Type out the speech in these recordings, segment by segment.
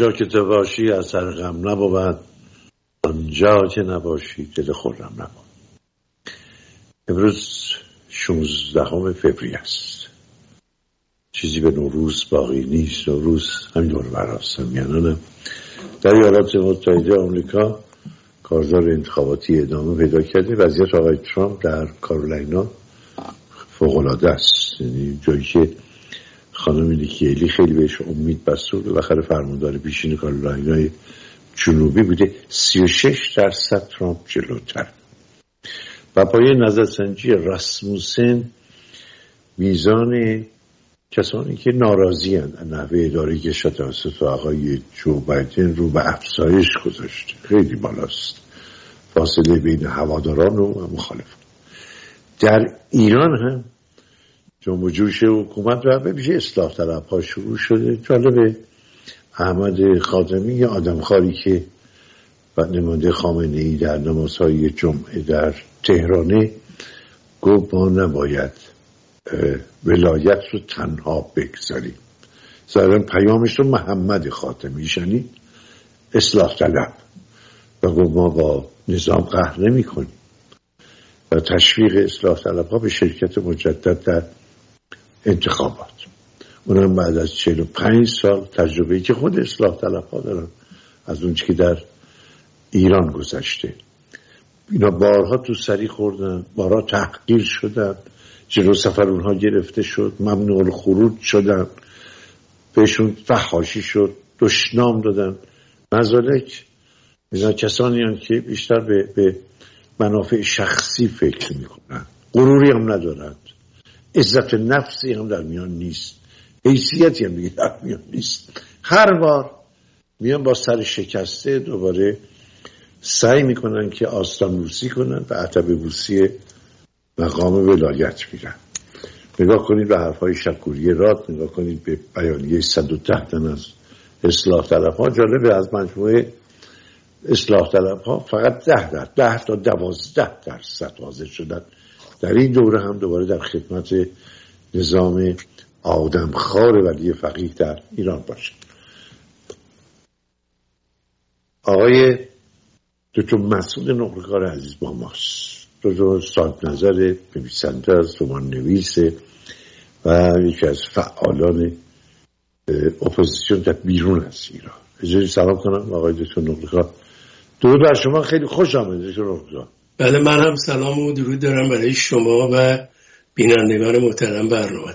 هر که تو باشی از سر غم نبود. آنجا که نباشی دل خورم نبود. امروز 16 فوریه است. چیزی به نوروز باقی نیست. نوروز همینطور براست میانانم در ایالات متحده آمریکا کارزار انتخاباتی ادامه پیدا کرده. وضعیت آقای ترامپ در کارولاینا فوقلاده است. یعنی جایی که خانم نیکیلی خیلی بهش امید بسته و بالاخره فرماندار پیشین کارولاینا جنوبی بوده. 36 درصد ترامپ جلوتر. و پای نظرسنجی رسموسن میزان کسانی که ناراضی هستند نحوه اداره کشور توسط آقای جو بایدن رو به افزایش گذاشته خیلی بالاست. فاصله بین هواداران و مخالفان. در ایران هم جنب جوش حکومت و به بیشه اصلاح طلب ها شروع شده. جالبه. احمد خاتمی آدمخواری که و نماینده خامنه ای در نمازهای جمعه در تهرانه گفت ما نباید ولایت رو تنها بگذاریم. ظاهرا پیامش رو محمد خاتمی شنید اصلاح طلب. و گفت ما با نظام قهر نمی کنیم و تشویق اصلاح طلب ها به شرکت مجدد در انتخابات. اونم بعد از 45 سال تجربه که خود اصلاح طلب ها دارن از اون که در ایران گذشته. اینا بارها تو سری خوردن بارها تحقیر شدن جلو سفر اونها گرفته شد ممنوع خروج شدن بهشون فحاشی شد دشنام دادن. مزالک اینا کسانی هم که بیشتر به, به منافع شخصی فکر می‌کنن. غروری هم ندارند عزت نفسی هم در میان نیست. حیثیتی هم دیگه در میان نیست. هر بار میان با سر شکسته دوباره سعی می‌کنن که آستان بوسی کنن و عتب بوسی مقام ولایت میرن نگاه کنید به حرفهای شکوری راد نگاه کنید به بیانیه 110 تن از اصلاح طلب ها جالبه از مجموعه اصلاح طلب ها فقط ده در ده تا دوازده درصد حاضر شدن. در این دوره هم دوباره در خدمت نظام آدمخوار ولی فقیه در ایران باشه آقای دکتر مسعود نقرکار عزیز با ماست. دکتر ساد نظر نویسنده از رمان نویسه و یکی از فعالان اپوزیسیون در بیرون از ایران. اجازه سلام کنم آقای دکتر نقرکار درود بر شما خیلی خوش آمده دکتر نقرکار بله من هم سلام و درود دارم برای شما و بینندگان محترم برنامه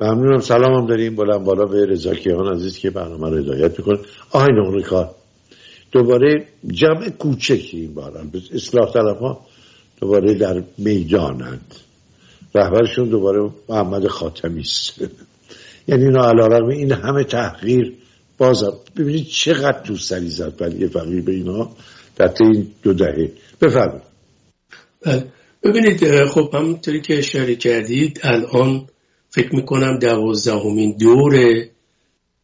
ممنونم سلام هم داریم. بلند بالا به رضا کیهان عزیز که برنامه رو هدایت می‌کنه آقای نقرکار دوباره جمع کوچکی این باران اصلاح طلب ها دوباره در می‌دانند. رهبرشون دوباره محمد خاتمی است. یعنی اینا علیرغم این همه تحقیر باز ببینید چقدر تو سری زد ولی فقیر به اینا. در این دو دهه. بفرمایید. بله. ببینید خب همونطوری که اشاره کردید الان فکر می‌کنم دوازدهمین دور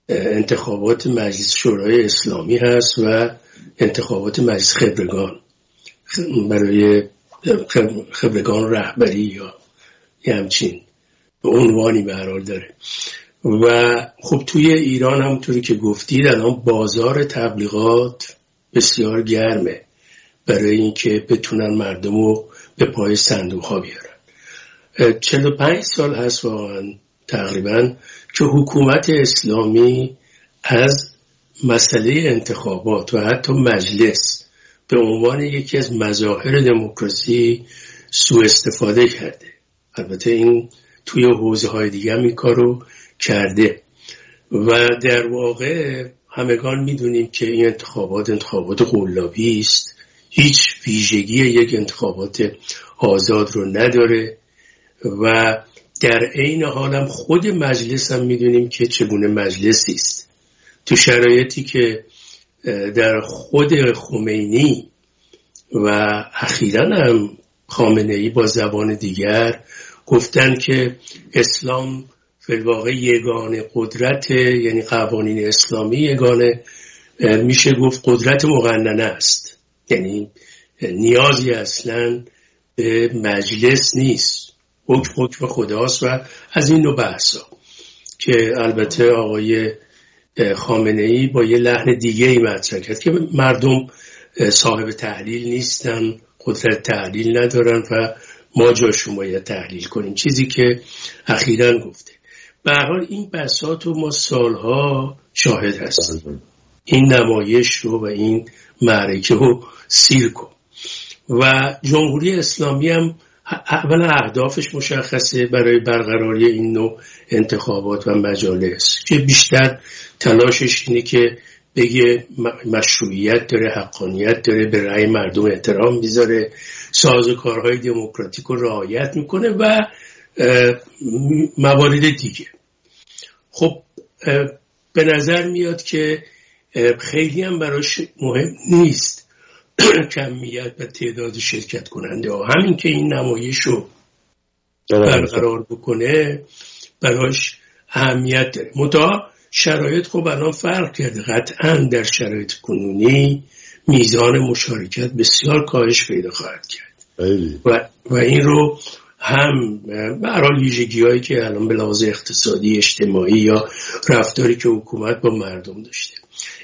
انتخابات مجلس شورای اسلامی هست و انتخابات مجلس خبرگان. برای خبرگان رهبری یا یه همچین عنوانی به حال داره. و خب توی ایران همونطوری که گفتید الان بازار تبلیغات بسیار گرمه. برای اینکه بتونن مردم رو به پای صندوق ها بیارن. 45 سال هست واقعا تقریبا که حکومت اسلامی از مسئله انتخابات و حتی مجلس به عنوان یکی از مظاهر دموکراسی سوء استفاده کرده. البته این توی حوزه های دیگه هم این کارو کرده. و در واقع همگان می‌دونیم که این انتخابات انتخابات قلابی است. هیچ ویژگی یک انتخابات آزاد رو نداره و در عین حالم خود مجلس هم می‌دونیم که چگونه مجلسی است. تو شرایطی که در خود خمینی و اخیرا هم خامنه ای با زبان دیگر گفتن که اسلام فلواقع یگانه قدرت یعنی قوانین اسلامی یگانه میشه گفت قدرت مقننه است. یعنی نیازی اصلا به مجلس نیست. حکم حکم خداست و از این نوع بحثا که البته آقای خامنه ای با یه لحن دیگه ای مطرح کرد که مردم صاحب تحلیل نیستن قدرت تحلیل ندارن و ما جاشون باید تحلیل کنیم. چیزی که اخیرا گفته. به حال این بسات و ما سالها شاهد هستیم. این نمایش رو و این معرکه رو سیر کن. و جمهوری اسلامی هم اولا اهدافش مشخصه برای برقراری این نوع انتخابات و مجالس. که بیشتر تلاشش اینه که بگه مشروعیت داره حقانیت داره به رأی مردم احترام می‌ذاره کارهای دموکراتیک رو رعایت می‌کنه و موارد دیگه. خب به نظر میاد که خیلی هم براش مهم نیست. کمیت و تعداد شرکت کننده ها. همین که این نمایش رو برقرار بکنه براش اهمیت داره متا شرایط خب الان فرق کرده. قطعا در شرایط کنونی میزان مشارکت بسیار کاهش پیدا خواهد کرد. و, و این رو هم برای ویژگی هایی که الان به لحاظ اقتصادی اجتماعی یا رفتاری که حکومت با مردم داشته.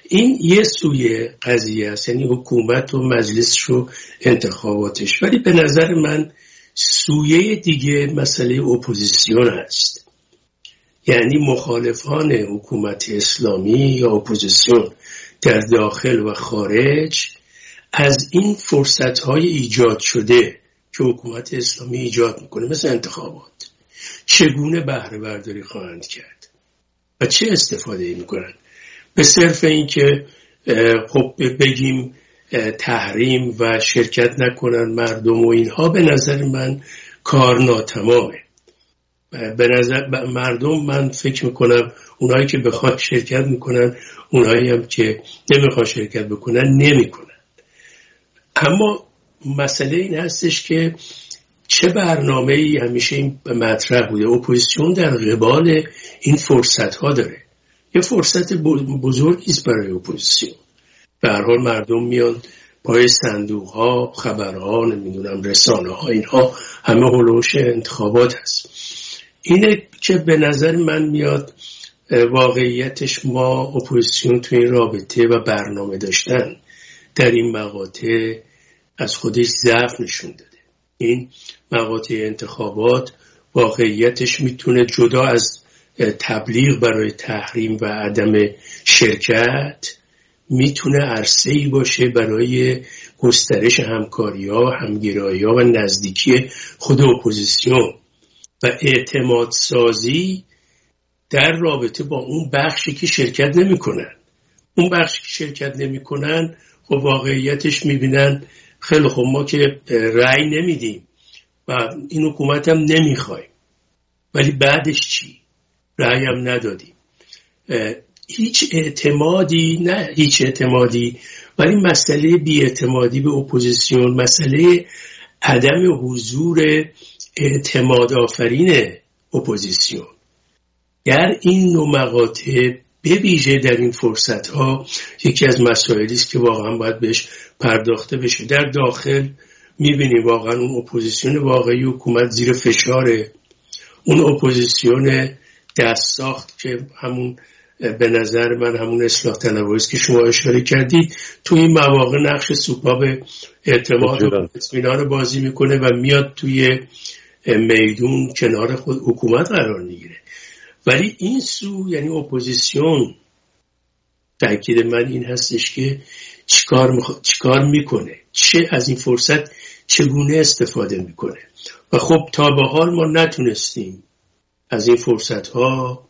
این یه سوی قضیه است. یعنی حکومت و مجلس رو انتخاباتش. ولی به نظر من سویه دیگه مسئله اپوزیسیون هست یعنی مخالفان حکومت اسلامی یا اپوزیسیون در داخل و خارج از این فرصت های ایجاد شده که حکومت اسلامی ایجاد می‌کنه مثل انتخابات چگونه بهره برداری خواهند کرد و چه استفاده می‌کنن به صرف اینکه خب بگیم تحریم و شرکت نکنن مردم و اینها به نظر من کار ناتمامه. به نظر مردم من فکر می‌کنم اونایی که بخواد شرکت می‌کنن اونایی هم که نمی‌خواد شرکت بکنن نمی‌کنن. اما مسئله این هستش که چه برنامه ای همیشه این مطرح بوده؟ اپوزیسیون در قبال این فرصت ها داره. یه فرصت بزرگی است برای اپوزیسیون. به هر حال مردم میان پای صندوق ها خبرها نمی‌دونم رسانه ها اینها همه هلوش انتخابات هست. اینه که به نظر من میاد واقعیتش ما اپوزیسیون تو این رابطه و برنامه داشتن در این مقاطع از خودش ضعف نشون داده. این مقاطع انتخابات واقعیتش می‌تونه جدا از تبلیغ برای تحریم و عدم شرکت می‌تونه عرصه ای باشه برای گسترش همکاری ها همگرایی ها و نزدیکی خود اپوزیسیون. و اعتماد سازی در رابطه با اون بخشی که شرکت نمی‌کنن. اون بخشی که شرکت نمی‌کنن خب واقعیتش می‌بینن خیلی خب ما که رأی نمیدیم و این حکومت هم نمی‌خوایم ولی بعدش چی؟ رأی هم ندادیم. هیچ اعتمادی نه هیچ اعتمادی. ولی مسئله بی‌اعتمادی به اپوزیسیون مسئله عدم حضور اعتماد آفرین اپوزیسیون. در این نوع مقاطع به در این فرصت ها یکی از مسائلی است که واقعا باید بهش پرداخته بشه. در داخل می‌بینیم واقعا اون اپوزیسیون واقعی حکومت زیر فشاره اون اپوزیسیون دست ساخت که همون به نظر من همون اصلاح طلبایی که شما اشاره کردید. تو این مواقع نقش سوپاپ اعتماد و اطمینان بازی می‌کنه و میاد توی میدون کنار خود حکومت قرار می‌گیره. ولی این سو یعنی اپوزیسیون تاکید من این هستش که چیکار, چیکار می‌کنه؟ چه از این فرصت چگونه استفاده می‌کنه؟ و خب تا به حال ما نتونستیم از این فرصت ها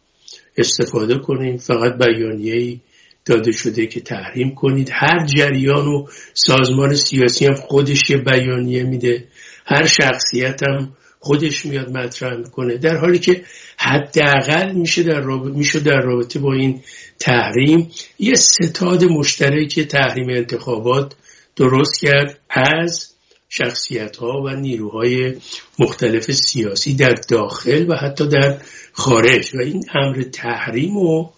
استفاده کنیم فقط بیانیه داده شده که تحریم کنید. هر جریان و سازمان سیاسی هم خودش یه بیانیه میده. هر شخصیت هم خودش میاد مطرح می‌کنه. در حالی که حداقل میشه در رابطه میشه در رابطه با این تحریم یه ستاد مشترک تحریم انتخابات درست کرد. از شخصیت ها و نیروهای مختلف سیاسی در داخل و حتی در خارج. و این امر تحریم و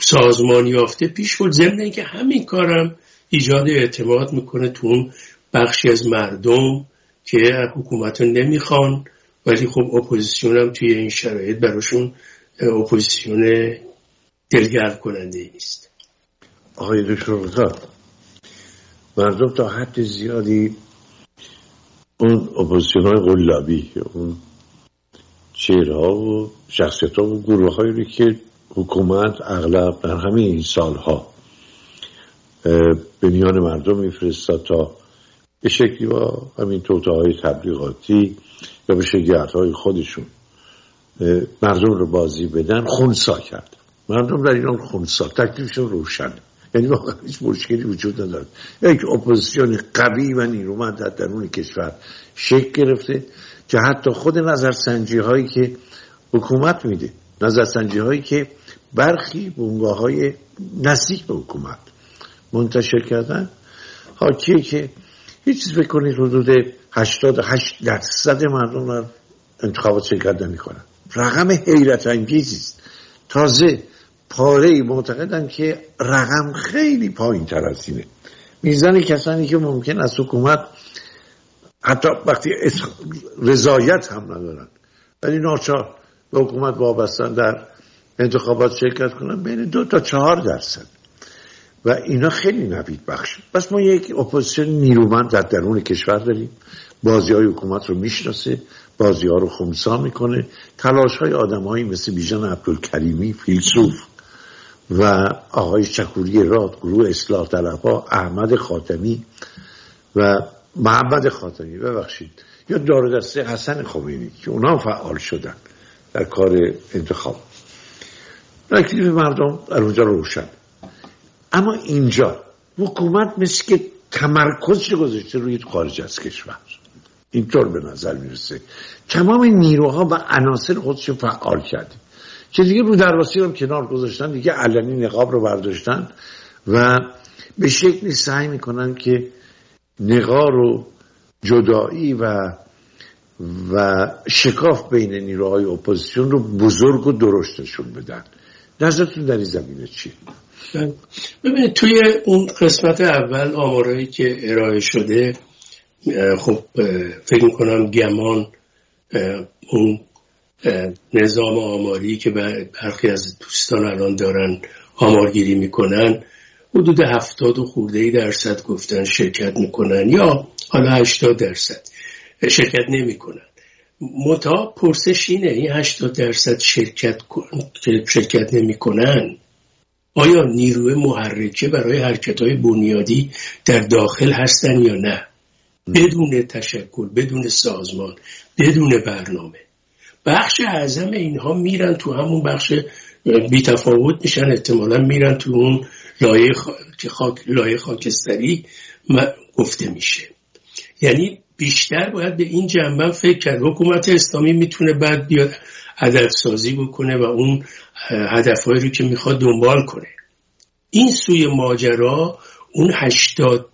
سازمان یافته پیش بود. ضمن اینکه همین کارم ایجاد اعتماد می‌کنه تو اون بخشی از مردم که حکومت رو نمی‌خوان. ولی خب اپوزیسیون هم توی این شرایط براشون اپوزیسیون دلگرم کننده نیست. آقای دکتر مردم تا حد زیادی اون اپوزیسیون های قلابی اون چهره‌ها و شخصیت ها و گروه هایی که حکومت اغلب در همه این سالها به میان مردم میفرستاد تا به شکلی با همین توته های تبلیغاتی یا به شگرت های خودشون مردم رو بازی بدن خونسا کرد. مردم در ایران خونسا تکلیفشون روشن. یعنی واقعا هیچ مشکلی وجود ندارد. یک اپوزیسیون قوی و نیرومند در درون کشور شکل گرفته که حتی خود نظرسنجی هایی که حکومت میده نظرسنجی هایی که برخی بونگاه های نزدیک به حکومت منتشر کردن. حاکیه که هیچ چیز بکنید حدود 88 درصد مردم در انتخابات شرکت نمی کنن رقم حیرت انگیزی تازه پاره معتقدن که رقم خیلی پایین تر از اینه. میزان کسانی که ممکن از حکومت حتی وقتی رضایت هم ندارن. ولی ناچار به حکومت وابستن در انتخابات شرکت کنن بین دو تا چهار درصد. و اینا خیلی نوید بخش. پس ما یک اپوزیسیون نیرومند در درون کشور داریم. بازی های حکومت رو می‌شناسه بازی ها رو خمسا می‌کنه. تلاش های آدم هایی مثل بیژن عبدالکریمی فیلسوف. و آقای شکوری راد گروه اصلاح طلبها احمد خاتمی و محمد خاتمی ببخشید. یا دار دسته حسن خمینی که اونا فعال شدن در کار انتخاب. تکلیف مردم در اونجا روشن. اما اینجا حکومت مثل که تمرکز گذاشته روی خارج از کشور. اینطور به نظر می‌رسه. تمام نیروها و عناصر خودش فعال کرده که دیگه رو درواسی رو کنار گذاشتن دیگه علنی نقاب رو برداشتن و به شکلی سعی می‌کنن که نقار و جدایی و و شکاف بین نیروهای اپوزیسیون رو بزرگ و درشتشون بدن نظرتون در این زمینه چیه؟ ببینید توی اون قسمت اول آمارایی که ارائه شده خب فکر می‌کنم گمان اون نظام آماری که برخی از دوستان الان دارن آمارگیری می‌کنن حدود هفتاد و خورده ای درصد گفتن شرکت می‌کنن یا حالا هشتاد درصد شرکت نمی‌کنن. متا پرسش اینه این هشتاد درصد شرکت شرکت نمی‌کنن؟ آیا نیروی محرکه برای حرکت های بنیادی در داخل هستن یا نه؟ بدون تشکل بدون سازمان بدون برنامه. بخش اعظم اینها میرن تو همون بخش بی تفاوت میشن احتمالا میرن تو اون لایه, خاک... لایه خاکستری گفته میشه. یعنی بیشتر باید به این جنبه فکر کرد. حکومت اسلامی می‌تونه بعد بیاد هدف سازی بکنه و اون هدفهایی رو که می‌خواد دنبال کنه. این سوی ماجرا اون هشتاد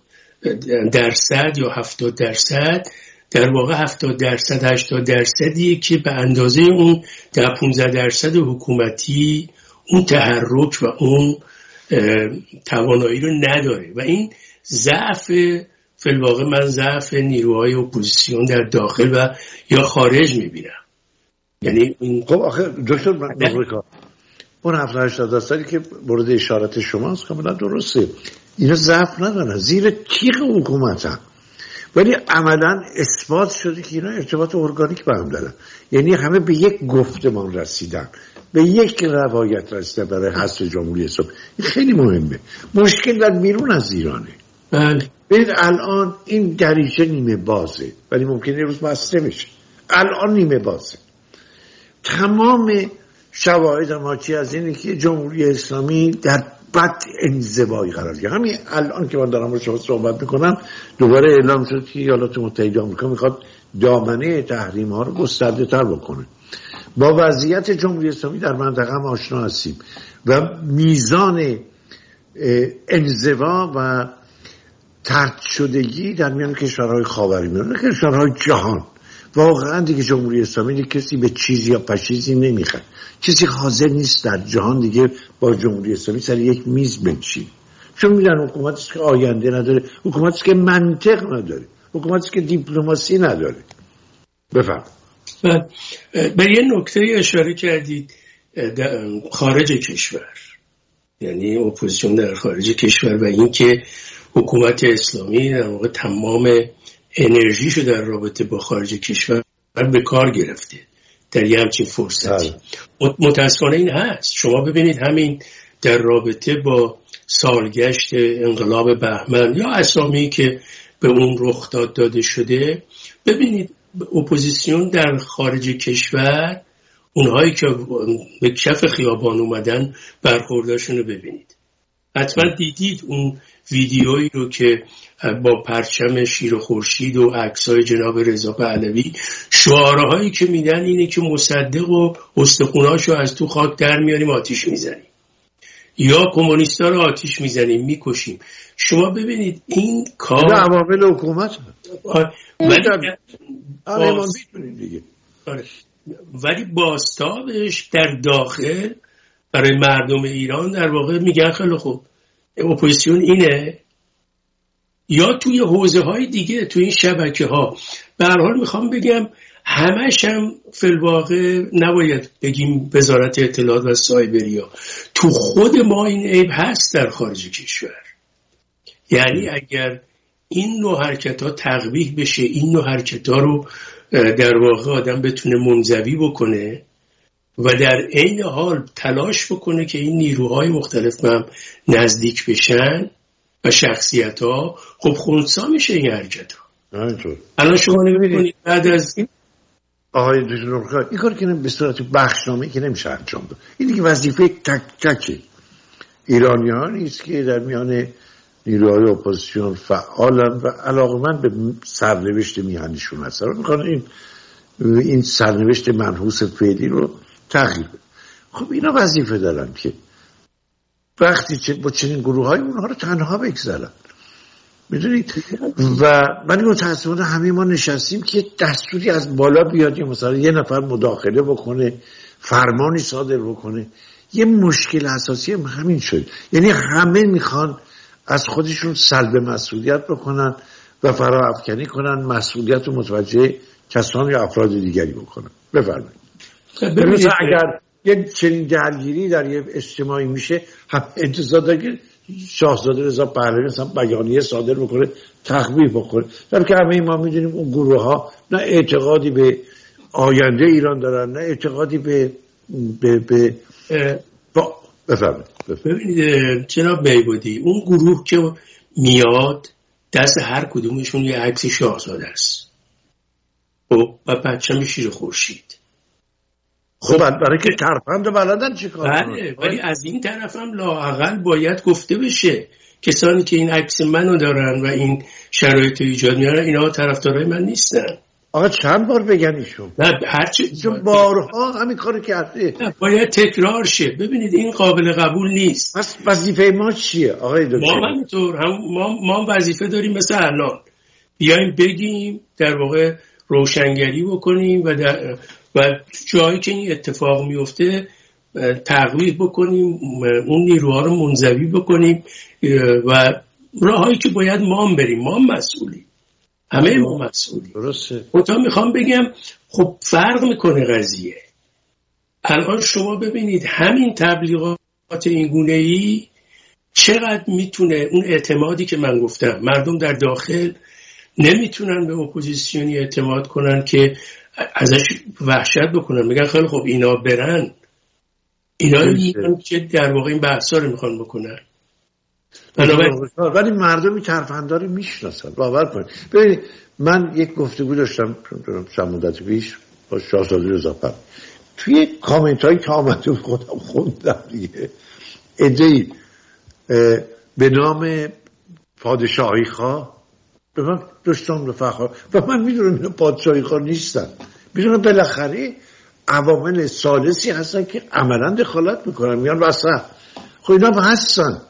درصد یا هفتاد درصد در واقع هفتاد درصد هشتاد درصدیه که به اندازه اون در 15 درصد حکومتی اون تحرک و اون توانایی رو نداره. و این ضعف فلواقع من ضعف نیروهای اپوزیسیون در داخل و یا خارج می‌بینم. یعنی این خب آخه دکتر اون 70 درصدی که مورد اشارت شماست کاملا درسته. اینا ضعف ندارن. زیر تیغ حکومت هم. ولی عملا اثبات شده که اینا ارتباط ارگانیک به هم دارن. یعنی همه به یک گفتمان رسیدن. به یک روایت رسیدن برای حذف جمهوری اسلامی. این خیلی مهمه. مشکل در بیرون از ایرانه. بله. ببینید الان این دریچه نیمه بازه. ولی ممکنه روز بسته میشه الان نیمه بازه. تمام شواهد ما چی از اینه که جمهوری اسلامی در بد انزوایی قرار گرفت. همین الان که من دارم با شما صحبت می‌کنم دوباره اعلام شد که ایالات متحده آمریکا می‌خواد دامنه تحریم ها رو گسترده تر بکنه. با وضعیت جمهوری اسلامی در منطقه هم آشنا هستیم و میزان انزوا و ترد شدگی در میان کشورهای خاورمیانه کشورهای جهان. واقعا دیگه جمهوری اسلامی کسی به چیزی یا پشیزی نمی‌خواد کسی حاضر نیست در جهان دیگه با جمهوری اسلامی سر یک میز بنشین. چون میدن حکومتی که آینده نداره حکومتی که منطق نداره حکومتی که دیپلماسی نداره. بفهم به یه نکته اشاره کردید خارج کشور. یعنی اپوزیسیون در خارج کشور و اینکه حکومت اسلامی در واقع تمام انرژیشو در رابطه با خارج کشور به کار گرفته. در یه همچین فرصتی. بله. متاسفانه این هست. شما ببینید همین در رابطه با سالگشت انقلاب بهمن یا اسامی که به اون رخ داد داده شده ببینید اپوزیسیون در خارج کشور اونهایی که به کف خیابان اومدن برخورداشون رو ببینید. حتما دیدید اون ویدیویی رو که با پرچم شیر و خورشید و عکسای جناب رضا پهلوی شعارهایی که میدن اینه که مصدق و استخوناشو از تو خاک در میاریم آتیش می‌زنیم. یا کمونیستا رو آتیش می‌زنیم می‌کشیم. شما ببینید این کار عوامل حکومت ولی آره. ولی باستابش در داخل برای مردم ایران در واقع میگن خیلی خوب. اپوزیسیون اینه. یا توی حوزه های دیگه توی این شبکه ها به هر حال می‌خوام بگم همش هم فی‌الواقع نباید بگیم وزارت اطلاعات و سایبری ها تو خود ما این عیب هست در خارج کشور. یعنی اگر این نوع حرکت ها تقبیح بشه این نوع حرکت ها رو در واقع آدم بتونه منزوی بکنه و در عین حال تلاش بکنه که این نیروهای مختلف هم نزدیک بشن و شخصیت ها خب خونسا میشه این حرکت ها الان شما نمی‌دونید بعد از آقای دکتر این کار که به صورت بخشنامه که نمیشه انجام داد. این دیگه وظیفه تک تک ایرانی ها نیست که در میان نیروهای اپوزیسیون فعالن و علاقه من به سرنوشت میهنشون هستن می‌خوان این این سرنوشت منحوس فعلی رو تغییر. خب اینا وظیفه دارن که وقتی چه با چنین گروه های اونها رو تنها بگذارن. می‌دونید و ولی متاسفانه همه ما نشستیم که دستوری از بالا بیاد یا مثلا یه نفر مداخله بکنه فرمانی صادر بکنه. یه مشکل اساسی هم همین شد. یعنی همه می‌خوان از خودشون سلب مسئولیت بکنن و فرا افکنی کنن مسئولیت رو متوجه کسان یا افراد دیگری بکنن. بفرمایید. خب، اگر یه چنین درگیری در یه اجتماعی میشه انتظار داره که شاهزاده رضا پهلوی مثلا بیانیه صادر بکنه تخبیه بکنه. در که همه ما می‌دونیم اون گروه ها نه اعتقادی به آینده ایران دارن نه اعتقادی به به, به بفرمایید ببینید جناب میبودی اون گروه که میاد دست هر کدومشون یه عکس شاهزاده است. خب و بچه شیر خورشید. خب برای که ترفند بلدن چیکار بله ولی از این طرف هم لاقل باید گفته بشه کسانی که این عکس منو دارن و این شرایط ایجاد میارن اینا طرفدارای من نیستن. آقا چند بار بگن ایشون؟ نه هرچی چون بارها همین کارو کرده. باید تکرار شه. ببینید این قابل قبول نیست. پس وظیفه ما چیه آقای دکتر؟ ما همینطور هم ما, ما وظیفه داریم مثل الان. بیایم بگیم در واقع روشنگری بکنیم و در و جایی که این اتفاق میفته تقویض بکنیم اون نیروها رو منزوی بکنیم و راههایی که باید ما بریم. ما مسئولیم همه ما مسئولیم درسته. می‌خوام بگم خب فرق می‌کنه قضیه. الان شما ببینید همین تبلیغات این گونه ای چقدر می‌تونه اون اعتمادی که من گفتم مردم در داخل نمی‌تونن به اپوزیسیونی اعتماد کنن که ازش وحشت بکنن. میگن خیلی خب اینا برن. اینا رو که در واقع این بحثا رو می‌خوان بکنن. ولی مردم ترفندا رو می‌شناسن. باور کنید. ببینید من یک گفتگو داشتم چند مدت پیش با شاهزاده رضا توی کامنت هایی که آمده خودم خوندم دیگه. ادهی به نام پادشاهی خواه به من داشتم رفقا و من می‌دونم اینا پادشاهی خواه نیستن. می‌دونم بالاخره عوامل سالسی هستن که عملا دخالت می‌کنن. میان وسط خب اینا هستن.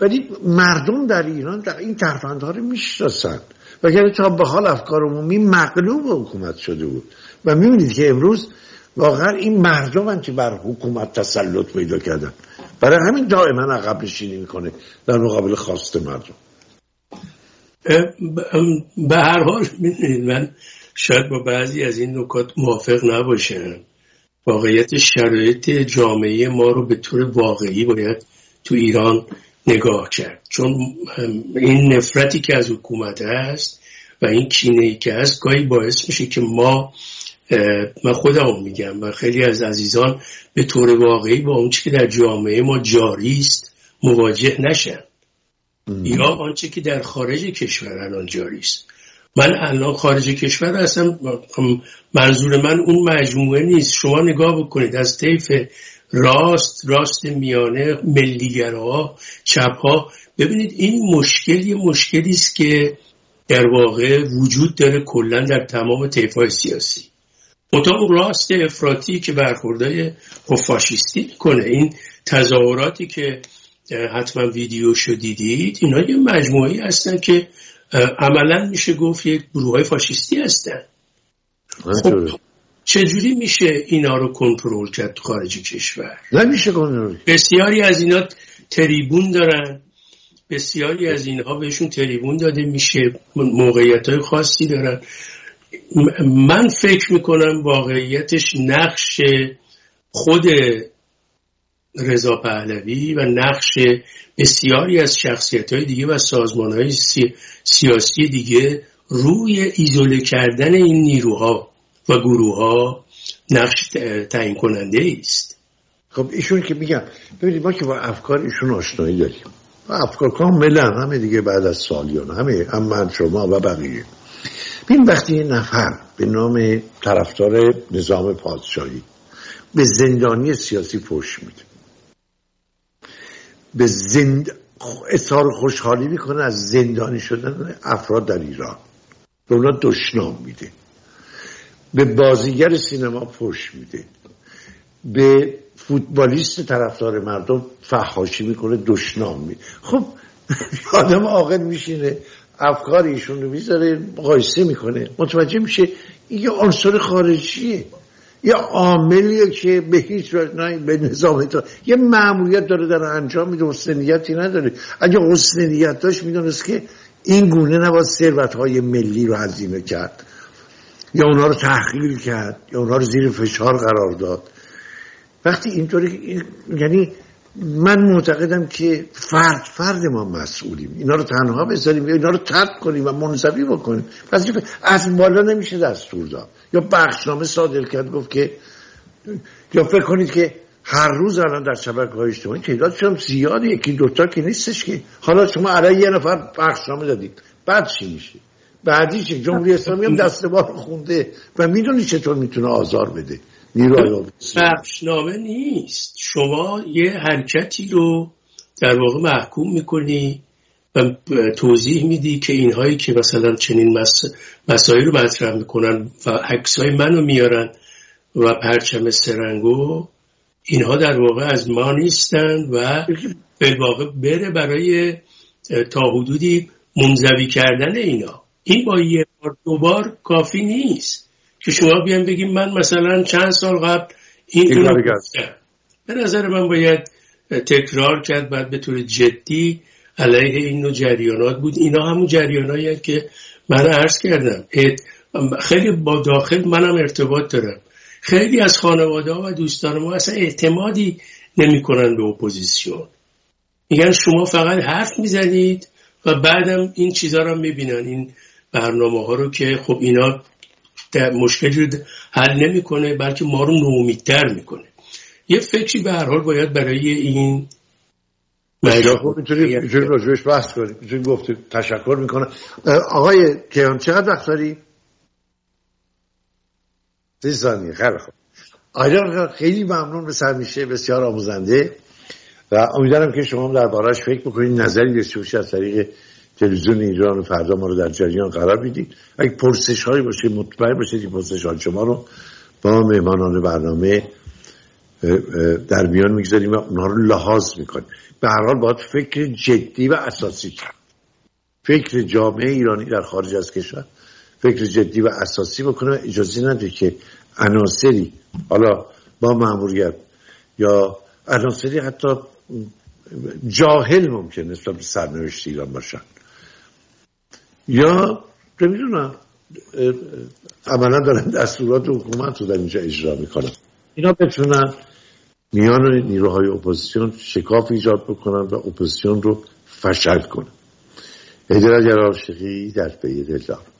ولی مردم در ایران در این ترفندها رو می‌شناسن. وگرنه تا به حال افکار عمومی مغلوب حکومت شده بود. و می‌بینید که امروز واقعا این مردم که بر حکومت تسلط پیدا کردن. برای همین دائما عقب نشینی می‌کنه در مقابل خواست مردم. به هر حال می‌دونید من شاید با بعضی از این نکات موافق نباشم. واقعیت شرایط جامعه ما رو به طور واقعی باید تو ایران نگاه کرد. چون این نفرتی که از حکومت هست و این کینه ای که هست گاهی باعث میشه که ما من خودم میگم و خیلی از عزیزان به طور واقعی با اون که در جامعه ما جاری است مواجه نشن. یا آنچه که در خارج کشور الان جاری است. من الان خارج کشور اصلا منظور من اون مجموعه نیست. شما نگاه بکنید. از طیف راست راست میانه ملیگرها چپها. ببینید این مشکل یه مشکلی است که در واقع وجود داره کلا در تمام های سیاسی. اتاق راست افراطی که برخوردهای فاشیستی کنه این تظاهراتی که حتما ویدیو شو دیدید. اینا یه مجموعی هستن که عملا میشه گفت یک گروه های فاشیستی هستن. خب چجوری میشه اینا رو کنترل کرد خارج کشور؟ نمیشه کنترل. بسیاری از اینا تریبون دارن. بسیاری از اینها بهشون تریبون داده میشه. موقعیت های خاصی دارن. من فکر می‌کنم واقعیتش نقش خود رضا پهلوی و نقش بسیاری از شخصیت های دیگه و سازمان های سیاسی دیگه روی ایزوله کردن این نیروها و گروه ها نقش تعیین کننده است خب ایشون که میگم ببینید ما که با افکار ایشون آشنایی داریم. افکار کاملا همه دیگه بعد از سالیان همه هم من شما و بقیه. ببین وقتی یه نفر به نام طرفدار نظام پادشاهی به زندانی سیاسی پشت میده به زند... اظهار خوشحالی می‌کنه از زندانی شدن افراد در ایران. به اونا دشنام میده. به بازیگر سینما پشت میده. به فوتبالیست طرفدار مردم فحاشی می‌کنه دشنام میده خب آدم عاقل میشینه افکار ایشون رو می‌ذاره مقایسه می‌کنه. متوجه میشه این یه عنصر خارجیه. یه عاملیه که به هیچ وجه به نظام تا یه معمولیت داره در انجام میده حسن نداره. اگه حسن نیت داشت می‌دونست که این گونه نباید ثروت های ملی رو هزینه کرد. یا اونا رو تحقیل کرد یا اونا رو زیر فشار قرار داد. وقتی اینطوری یعنی من معتقدم که فرد فرد ما مسئولیم. اینا رو تنها بذاریم اینا رو ترک کنیم و منصفی بکنیم. پس از بالا نمیشه دستور داد. یا بخشنامه صادر کرد گفت که یا فکر کنید که هر روز الان در شبکه های اجتماعی تعداد شما زیاده یکی دوتا که نیستش که. حالا شما علیه یه نفر بخشنامه دادید. بعد چی میشه؟ بعدی چه جمهوری اسلامی هم دست بار خونده و می‌دونی چطور می‌تونه آزار بده. بخشنامه نیست. شما یه حرکتی رو در واقع محکوم می‌کنی و توضیح میدی که اینهایی که مثلا چنین مسائل رو مطرح می‌کنن و عکسای منو میارن و پرچم سرنگو اینها در واقع از ما نیستن و به واقع بره برای تا حدودی منزوی کردن اینا. این با یه بار دوبار کافی نیست. که شما بیان بگیم من مثلا چند سال قبل این به نظر من باید تکرار کرد بعد به طور جدی علیه این نوع جریانات بود. اینا همون جریانایی که من عرض کردم. خیلی با داخل منم ارتباط دارم. خیلی از خانواده ها و دوستان ما اصلا اعتمادی نمی‌کنن به اپوزیسیون. میگن شما فقط حرف می‌زنید و بعدم این چیزها رو می‌بینن. این برنامه ها رو که خب اینا مشکلی رو حل نمی‌کنه بلکه ما رو نومیدتر می‌کنه. یه فکری به هر حال باید برای این می‌تونیم راجبش بحث کنیم. می‌تونیم گفت تشکر می‌کنم. آقای کیان چقدر وقت داری؟ سی ثانیه. خیلی خوب. آیا خیلی ممنون به سرمیشه بسیار آموزنده. و امیدوارم که شما دربارهش فکر بکنید نظری داشته باشید از طریق تلویزیون ایران و فردا ما رو در جریان قرار می‌دید. اگه پرسش هایی باشه مطمئن باشید که پرسش های شما رو با مهمانان برنامه در میان می‌گذاریم و اونها رو لحاظ می‌کنیم. به هر حال باید فکر جدی و اساسی کرد. فکر جامعه ایرانی در خارج از کشور فکر جدی و اساسی بکنه اجازه نده که عناصری حالا با مأموریت یا عناصری حتی جاهل ممکن نسبت به سرنوشت ایران باشن. یا نمی‌دونم عملا دارن دستورات حکومت رو در اینجا اجرا می‌کنن. اینا بتونن میان نیروهای اپوزیسیون شکاف ایجاد بکنن و اپوزیسیون رو فشل کنن. هدر اگر عاشقی در پی باشه